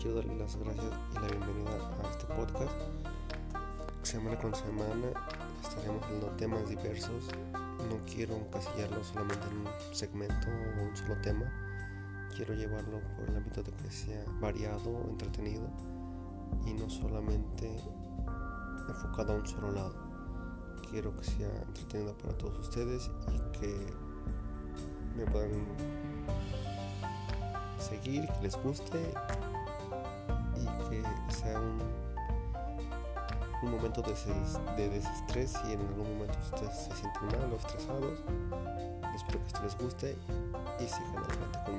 quiero darle las gracias y la bienvenida a este podcast. Semana con semana estaremos hablando temas diversos. No quiero encasillarlo solamente en un segmento o un solo tema. Quiero llevarlo por el ámbito de que sea variado, entretenido y no solamente enfocado a un solo lado. Quiero que sea entretenido para todos ustedes y que me puedan seguir, que les guste y que sea un, un momento de, de desestrés y en algún momento ustedes se sienten mal o estresados. Espero que esto les guste y sigan adelante.